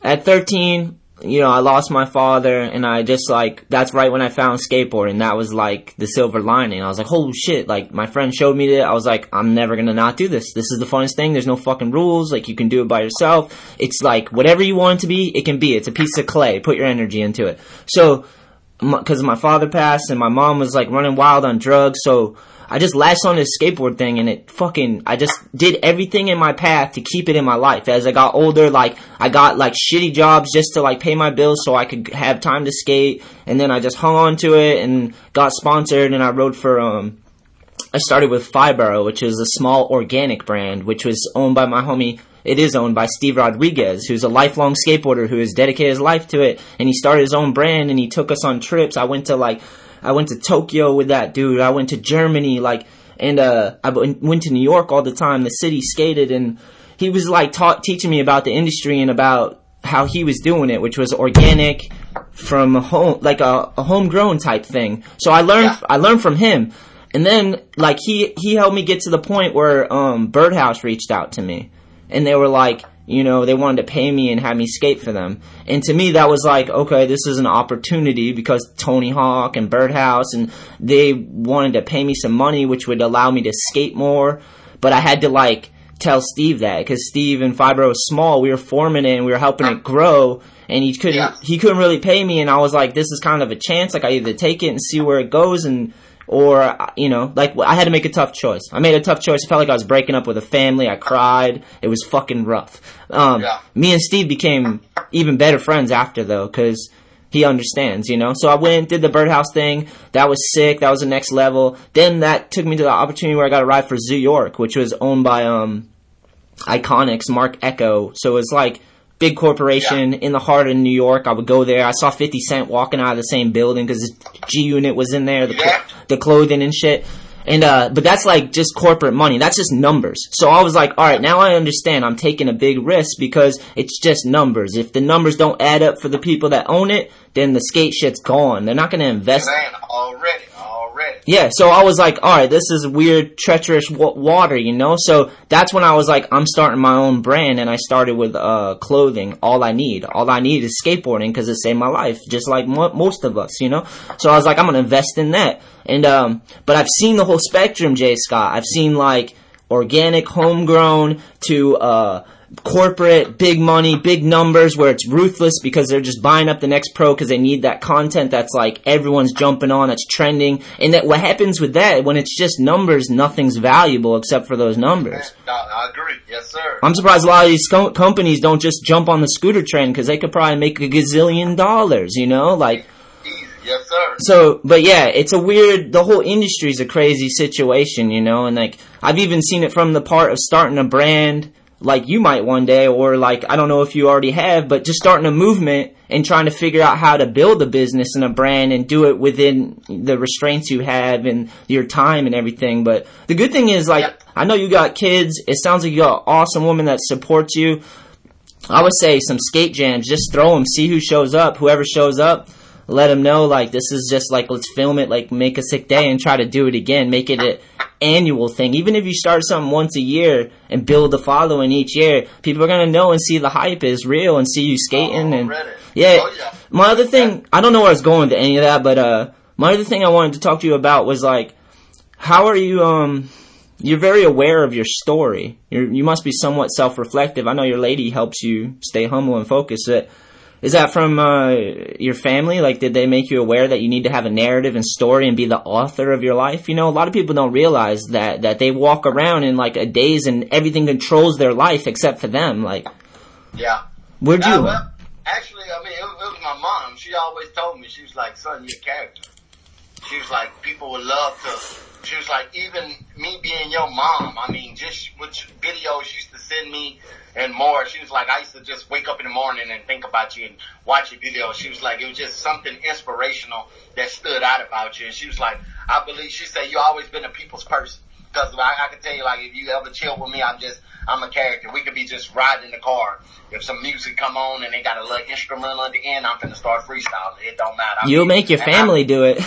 at 13, you know, I lost my father and I just like, that's right when I found skateboarding. That was like the silver lining. I was like, holy shit, like my friend showed me that. I was like, I'm never gonna not do this. This is the funnest thing. There's no fucking rules. Like you can do it by yourself. It's like whatever you want it to be, it can be. It's a piece of clay. Put your energy into it. So, because my father passed and my mom was like running wild on drugs, so I just latched on this skateboard thing and it fucking, I just did everything in my path to keep it in my life. As I got older, like, I got like shitty jobs just to like pay my bills so I could have time to skate. And then I just hung on to it and got sponsored and I rode for, um, I started with 5boro, which is a small organic brand, which was owned by my homie it is owned by Steve Rodriguez, who's a lifelong skateboarder who has dedicated his life to it. And he started his own brand and he took us on trips. I went to like I went to Tokyo with that dude. I went to Germany, like, and uh, I went to New York all the time. The city skated, and he was like taught teaching me about the industry and about how he was doing it, which was organic from home, like a, a homegrown type thing. So I learned, yeah. I learned from him. And then, like, he, he helped me get to the point where, um, Birdhouse reached out to me. And they were like, you know, they wanted to pay me and have me skate for them. And to me, that was like, okay, this is an opportunity because Tony Hawk and Birdhouse and they wanted to pay me some money, which would allow me to skate more. But I had to like tell Steve that because Steve and 5boro was small. We were forming it and we were helping it grow. And he couldn't, yeah. he couldn't really pay me. And I was like, this is kind of a chance. Like I either take it and see where it goes and or you know, like I had to make a tough choice. I made a tough choice. I felt like I was breaking up with a family. I cried. It was fucking rough. Um, yeah. Me and Steve became even better friends after though, because he understands, you know. So I went, did the birdhouse thing. That was sick. That was the next level. Then that took me to the opportunity where I got a ride for Zoo York, which was owned by um, Iconix, Marc Ecko. So it was like big corporation yeah. in the heart of New York. I would go there. I saw 50 Cent walking out of the same building because G Unit was in there, the, yeah. the clothing and shit. And, uh, but that's like just corporate money. That's just numbers. So I was like, alright, now I understand I'm taking a big risk because it's just numbers. If the numbers don't add up for the people that own it, then the skate shit's gone. They're not gonna invest. Man, already already. Yeah, so I was like, all right, this is weird, treacherous w- water, you know. So that's when I was like, I'm starting my own brand, and I started with uh, clothing. All I need, all I need is skateboarding because it saved my life, just like mo- most of us, you know. So I was like, I'm gonna invest in that, and um, but I've seen the whole spectrum, Jay Scott. I've seen like organic, homegrown to uh corporate, big money, big numbers where it's ruthless because they're just buying up the next pro because they need that content that's like everyone's jumping on, that's trending. And that what happens with that, when it's just numbers, nothing's valuable except for those numbers. I agree. Yes, sir. I'm surprised a lot of these co- companies don't just jump on the scooter trend because they could probably make a gazillion dollars, you know? Like, Yes, sir. So, but yeah, it's a weird, the whole industry is a crazy situation, you know, and like, I've even seen it from the part of starting a brand like you might one day, or like, I don't know if you already have, but just starting a movement and trying to figure out how to build a business and a brand and do it within the restraints you have and your time and everything. But the good thing is, like, I know you got kids. It sounds like you got an awesome woman that supports you. I would say some skate jams, just throw them, see who shows up. Whoever shows up, let them know, like, this is just like, let's film it, like, make a sick day and try to do it again. Make it a, annual thing. Even if you start something once a year and build a following each year, people are gonna know and see the hype is real and see you skating oh, and yeah. Oh, yeah. My other thing, I don't know where I was going to any of that, but uh, my other thing I wanted to talk to you about was like, how are you? Um, you're very aware of your story. You're, you must be somewhat self-reflective. I know your lady helps you stay humble and focused. But is that from uh, your family? Like, did they make you aware that you need to have a narrative and story and be the author of your life? You know, a lot of people don't realize that that they walk around in like a daze and everything controls their life except for them. Like, yeah, where'd you? well, actually, I mean, it, it was my mom. She always told me she was like, "Son, you're a character." She was like, people would love to. She was like, even me being your mom. I mean, just which videos you used to send me and more. She was like, I used to just wake up in the morning and think about you and watch your videos. She was like, it was just something inspirational that stood out about you. And she was like, I believe, she said, you always been a people's person. Cause I, I can tell you, like, if you ever chill with me, I'm just, I'm a character. We could be just riding in the car. If some music come on and they got a little instrumental at the end, I'm finna start freestyling. It don't matter. I You'll mean, make your family I, do it.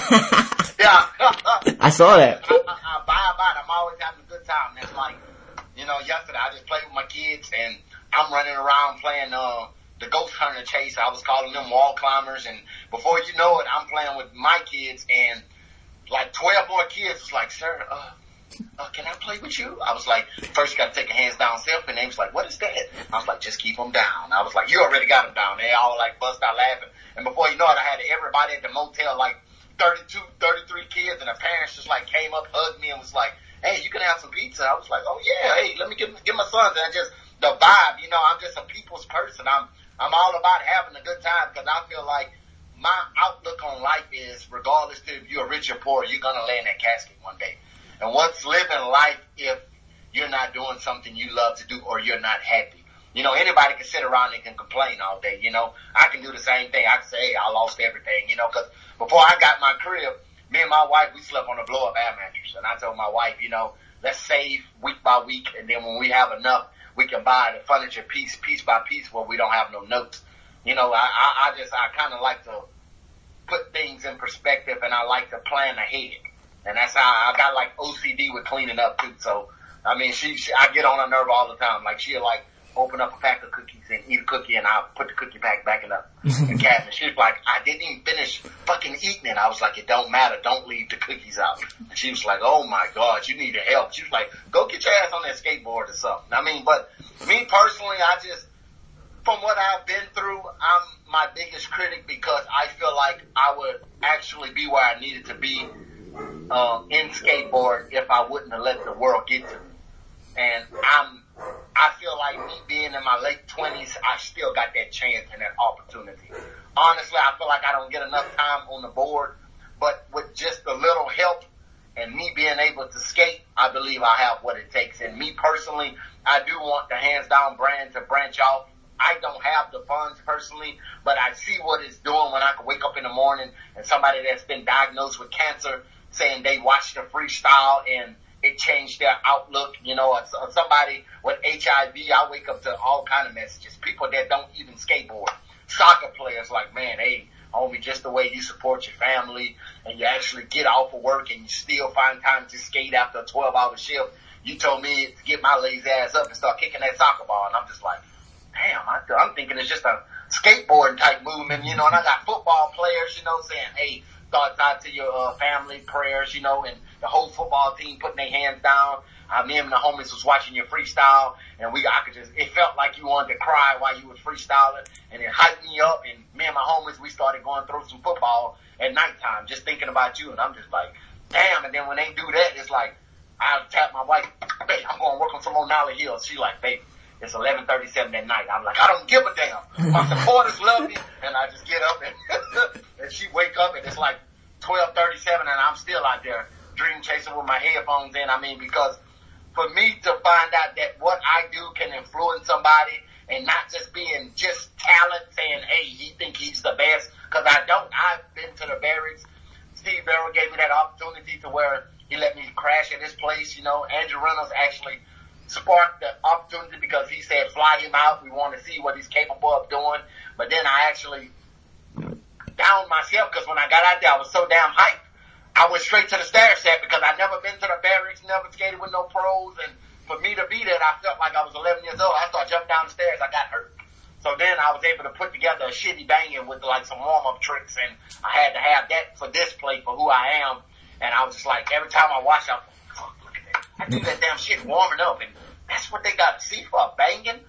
yeah. I saw that. I, I, I about it. I'm always having a good time. It's like, you know, yesterday I just played with my kids and I'm running around playing, uh, the ghost hunter chase. I was calling them wall climbers, and before you know it, I'm playing with my kids, and like 12 more kids was like, sir, uh, uh, can I play with you? I was like, first you got to take a hands down selfie, and they was like, what is that? I was like, just keep them down. I was like, you already got them down. They all like bust out laughing, and before you know it, I had everybody at the motel like 32, 33 kids, and the parents just like came up, hugged me, and was like, hey, you can have some pizza. I was like, oh yeah, hey, let me give, give my sons, and just the vibe, you know, I'm just a people's person. I'm, I'm all about having a good time because I feel like my outlook on life is regardless to if you're rich or poor, you're to lay in that casket one day. And what's living life if you're not doing something you love to do or you're not happy? You know, anybody can sit around and can complain all day. You know, I can do the same thing. I can say, hey, I lost everything, you know, cause before I got my crib, me and my wife, we slept on a blow up air mattress. And I told my wife, you know, let's save week by week. And then when we have enough, we can buy the furniture piece, piece by piece where we don't have no notes. You know, I, I, I just, I kind of like to put things in perspective and I like to plan ahead. And that's how I got like OCD with cleaning up too. So, I mean, she, she I get on her nerve all the time. Like she'll like open up a pack of cookies and eat a cookie and I'll put the cookie pack back in the, the cabinet. She was like, I didn't even finish fucking eating it. I was like, it don't matter. Don't leave the cookies out. And she was like, oh my God, you need to help. She was like, go get your ass on that skateboard or something. I mean, but me personally, I just, from what I've been through, I'm my biggest critic because I feel like I would actually be where I needed to be um, in skateboard if I wouldn't have let the world get to me. And I'm, I feel like me being in my late twenties, I still got that chance and that opportunity. Honestly, I feel like I don't get enough time on the board, but with just a little help and me being able to skate, I believe I have what it takes. And me personally, I do want the hands down brand to branch off. I don't have the funds personally, but I see what it's doing when I can wake up in the morning and somebody that's been diagnosed with cancer saying they watched the freestyle and it changed their outlook. You know, somebody with HIV, I wake up to all kind of messages. People that don't even skateboard. Soccer players like, man, hey, homie, just the way you support your family and you actually get off of work and you still find time to skate after a 12 hour shift. You told me to get my lazy ass up and start kicking that soccer ball. And I'm just like, damn, I, I'm thinking it's just a skateboarding type movement, you know, and I got football players, you know, saying, hey, thoughts out to your uh, family, prayers, you know, and the whole football team putting their hands down. Uh, me and the homies was watching your freestyle, and we I could just it felt like you wanted to cry while you was freestyling, and it hyped me up. And me and my homies we started going through some football at nighttime, just thinking about you. And I'm just like, damn. And then when they do that, it's like I tap my wife, babe, I'm going to work on some more nollie heels. She like, babe, it's 11:37 at night. I'm like, I don't give a damn. My supporters love me, and I just get up and, and she wake up and it's like 12:37, and I'm still out there dream chasing with my headphones in. I mean, because for me to find out that what I do can influence somebody and not just being just talent saying, hey, he think he's the best, because I don't. I've been to the Berrics. Steve Berra gave me that opportunity to where he let me crash at his place. You know, Andrew Reynolds actually sparked the opportunity because he said fly him out. We want to see what he's capable of doing. But then I actually downed myself because when I got out there, I was so damn hyped. I went straight to the stair set because I'd never been to the Berrics, never skated with no pros. And for me to be there, I felt like I was 11 years old. I started jumping down the stairs. I got hurt. So then I was able to put together a shitty banging with like some warm up tricks and I had to have that for display for who I am. And I was just like, every time I watch, I was like, fuck, look at that. I do that damn shit warming up and that's what they got see for banging.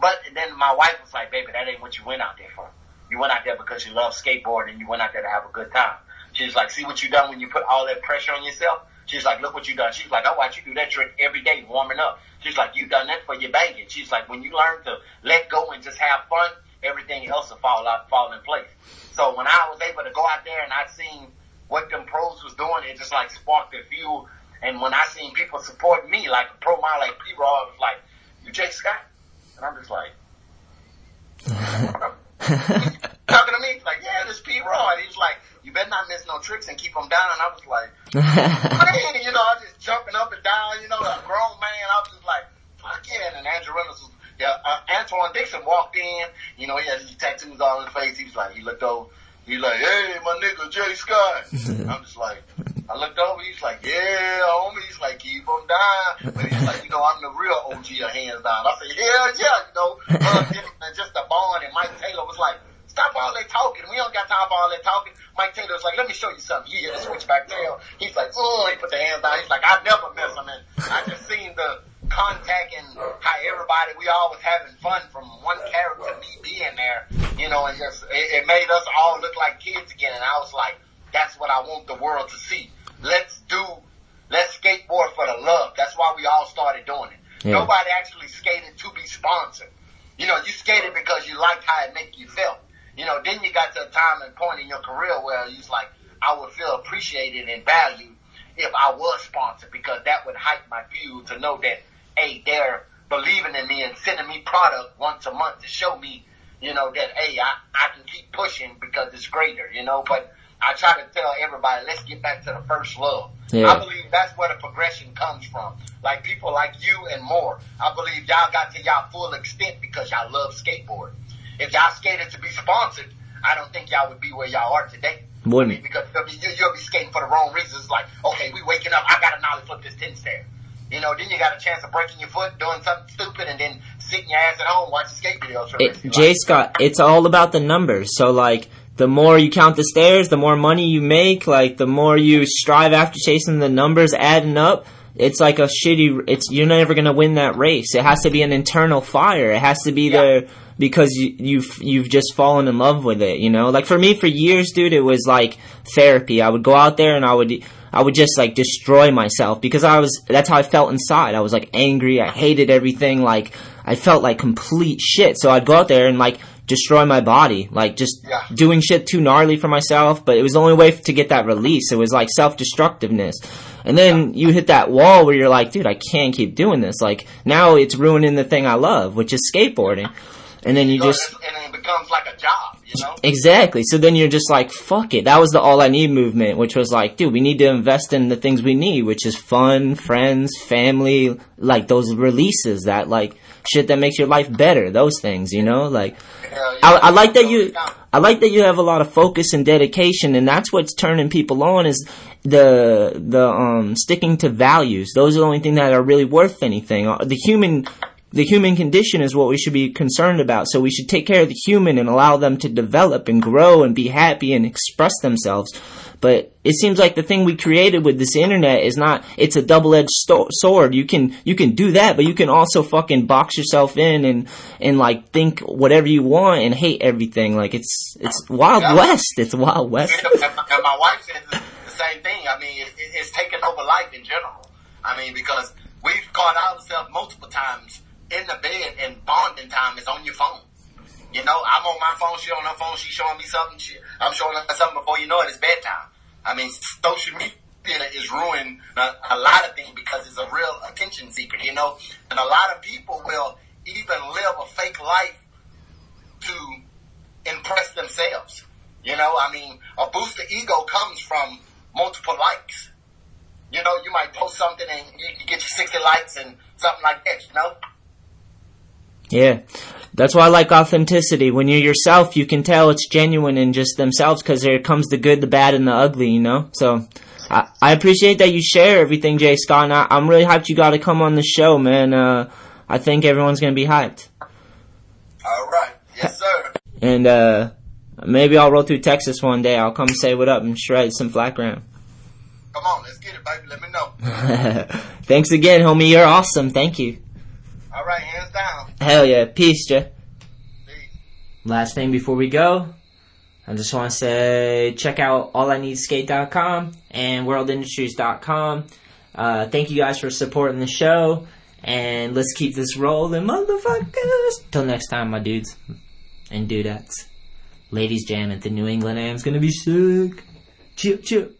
But then my wife was like, baby, that ain't what you went out there for. You went out there because you love skateboarding and you went out there to have a good time. She's like, see what you done when you put all that pressure on yourself? She's like, look what you done. She's like, I watch you do that trick every day warming up. She's like, you done that for your banging. She's like, when you learn to let go and just have fun, everything else will fall out, fall in place. So when I was able to go out there and I seen what them pros was doing, it just like sparked the fuel. And when I seen people support me, like a pro mile like P-Rod, was like, you Jake Scott? And I'm just like, talking to me, he's like, yeah, this P-Rod. And he's like, you better not miss no tricks and keep them down. And I was like, man, you know, I was just jumping up and down, you know, a grown man. I was just like, fuck yeah. And Andrew Reynolds was, yeah, uh, Antwuan Dixon walked in, you know, he had his tattoos all in his face. He was like, he looked over, he like, hey, my nigga Jay Scott. I'm just like, I looked over, he's like, yeah, homie. He's like, keep on dying. But he's like, you know, I'm the real OG of hands down. I said, yeah, yeah, you know, uh, and just the bond. And Mike Taylor was like, stop all that talking. We don't got time for all that talking. Mike Taylor was like, let me show you something. You hear the switchback tail. He's like, oh, he put the hands down. He's like, I never miss him. And I just seen the contact and how everybody, we all was having fun from one character, me being there, you know, and just, it, it made us all look like kids again. And I was like, that's what I want the world to see. Let's do, let's skateboard for the love. That's why we all started doing it. Yeah. Nobody actually skated to be sponsored. You know, you skated because you liked how it make you feel. You know, then you got to a time and point in your career where was like, I would feel appreciated and valued if I was sponsored because that would hype my view to know that, hey, they're believing in me and sending me product once a month to show me, you know, that, hey, I, I can keep pushing because it's greater, you know, but I try to tell everybody, let's get back to the first love. Yeah. I believe that's where the progression comes from. Like people like you and more. I believe y'all got to y'all full extent because y'all love skateboard. If y'all skated to be sponsored, I don't think y'all would be where y'all are today. I Wouldn't. mean, because you'll be, you- you'll be skating for the wrong reasons. Like, okay, we waking up, I got to nollie flip this 10 stair. You know, then you got a chance of breaking your foot, doing something stupid, and then sitting your ass at home watching skate videos for It, rest of your Jay life. Scott, it's all about the numbers. So like, the more you count the stairs, the more money you make. Like, the more you strive after chasing the numbers, adding up. It's like a shitty. It's you're never gonna win that race. It has to be an internal fire. It has to be Yeah. there because you, you've you've just fallen in love with it. You know, like for me, for years, dude, it was like therapy. I would go out there and I would. I would just like destroy myself because I was, that's how I felt inside. I was like angry. I hated everything. Like, I felt like complete shit. So I'd go out there and like destroy my body. Like just Yeah. doing shit too gnarly for myself. But it was the only way to get that release. It was like self-destructiveness. And then you hit that wall where you're like, dude, I can't keep doing this. Like now it's ruining the thing I love, which is skateboarding. And then you just, and it becomes like a job, you know? Exactly. So then you're just like, fuck it. That was the all I need movement, which was like, dude, we need to invest in the things we need, which is fun, friends, family, like those releases that like shit that makes your life better. Those things, you know, like yeah. I, I like that you, I like that you have a lot of focus and dedication, and that's what's turning people on is the the um sticking to values. Those are the only thing that are really worth anything. Uh, The human. The human condition is what we should be concerned about. So we should take care of the human and allow them to develop and grow and be happy and express themselves. But it seems like the thing we created with this internet is not, it's a double-edged sto- sword. You can, you can do that, but you can also fucking box yourself in and, and like think whatever you want and hate everything. Like it's, it's Wild Yeah. West. It's Wild West. and, my, and my wife says the same thing. I mean, it, it, it's taken over life in general. I mean, because we've caught ourselves multiple times in the bed and bonding time is on your phone. You know, I'm on my phone, she on her phone, she showing me something, she, I'm showing her something before you know it, it's bedtime. I mean, social media is ruining a, a lot of things because it's a real attention seeker, you know, and a lot of people will even live a fake life to impress themselves. You know, I mean, a boost of ego comes from multiple likes. You know, you might post something and you, you get your 60 likes and something like that, you know? Yeah. That's why I like authenticity. When you're yourself, you can tell it's genuine in just themselves because there comes the good, the bad, and the ugly, you know? So, I, I appreciate that you share everything, Jay Scott, and I, I'm really hyped you got to come on the show, man. Uh, I think everyone's gonna be hyped. All right. Yes, sir. And, uh, maybe I'll roll through Texas one day. I'll come say what up and shred some flat ground. Come on, let's get it, baby. Let me know. Thanks again, homie. You're awesome. Thank you. All right, hands down. Hell yeah. Peace, Jay. Peace. Last thing before we go, I just want to say check out allineedskate.com and worldindustries.com. Uh, thank you guys for supporting the show, and let's keep this rolling, motherfuckers. Till next time, my dudes and dudettes. Ladies Jam at the New England Am's gonna be sick. Chip, chip.